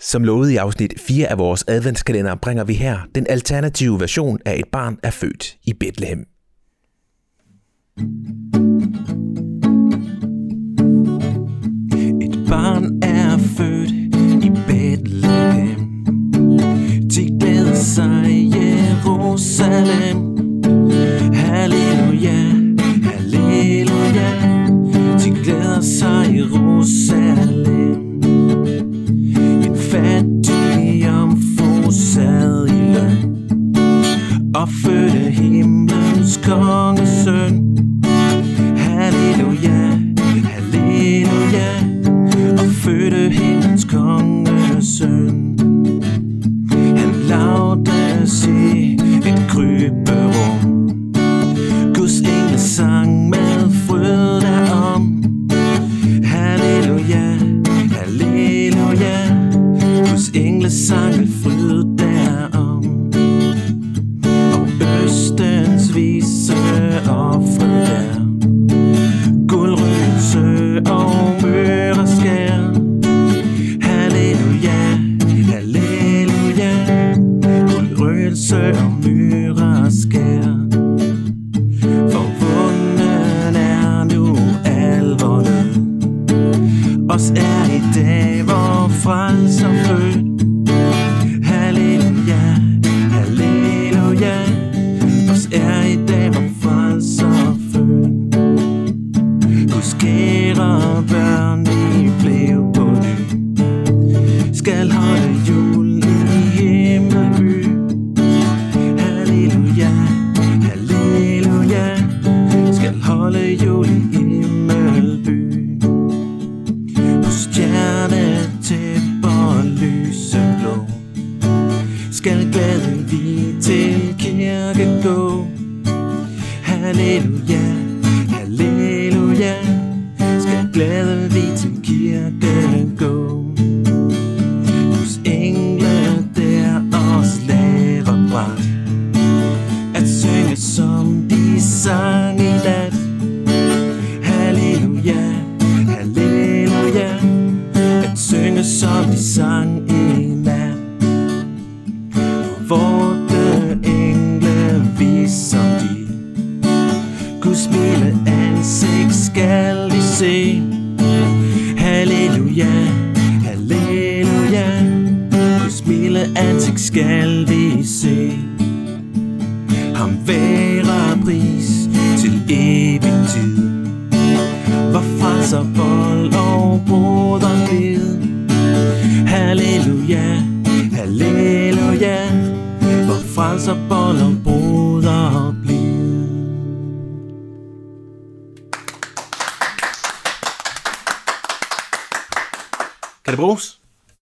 Som lovet i afsnit 4 af vores adventskalender bringer vi her den alternative version af Et barn er født i Bethlehem. Et barn kongesøn Han lavdes i et kryberum. Guds engel sang med fryd derom Halleluja, halleluja. Guds engle sang med fryd derom Og østens vise og Guldrøse og møreskær Forvunden er nu alvoren Os er i dag vor frelser født Halleluja, halleluja. Os er i dag vor frelser født Guds kære børn, de blev på ny. Skal Skal glæde vi til kirke gå. Halleluja, halleluja Skal glæde vi til kirke Vorte engle som de. Guds milde ansigt skal vi se. Halleluja, halleluja. Guds milde ansigt skal vi se. Ham være pris til evig tid. Hvor frelser vores danseballer bruder blive. Kan Quer bruges?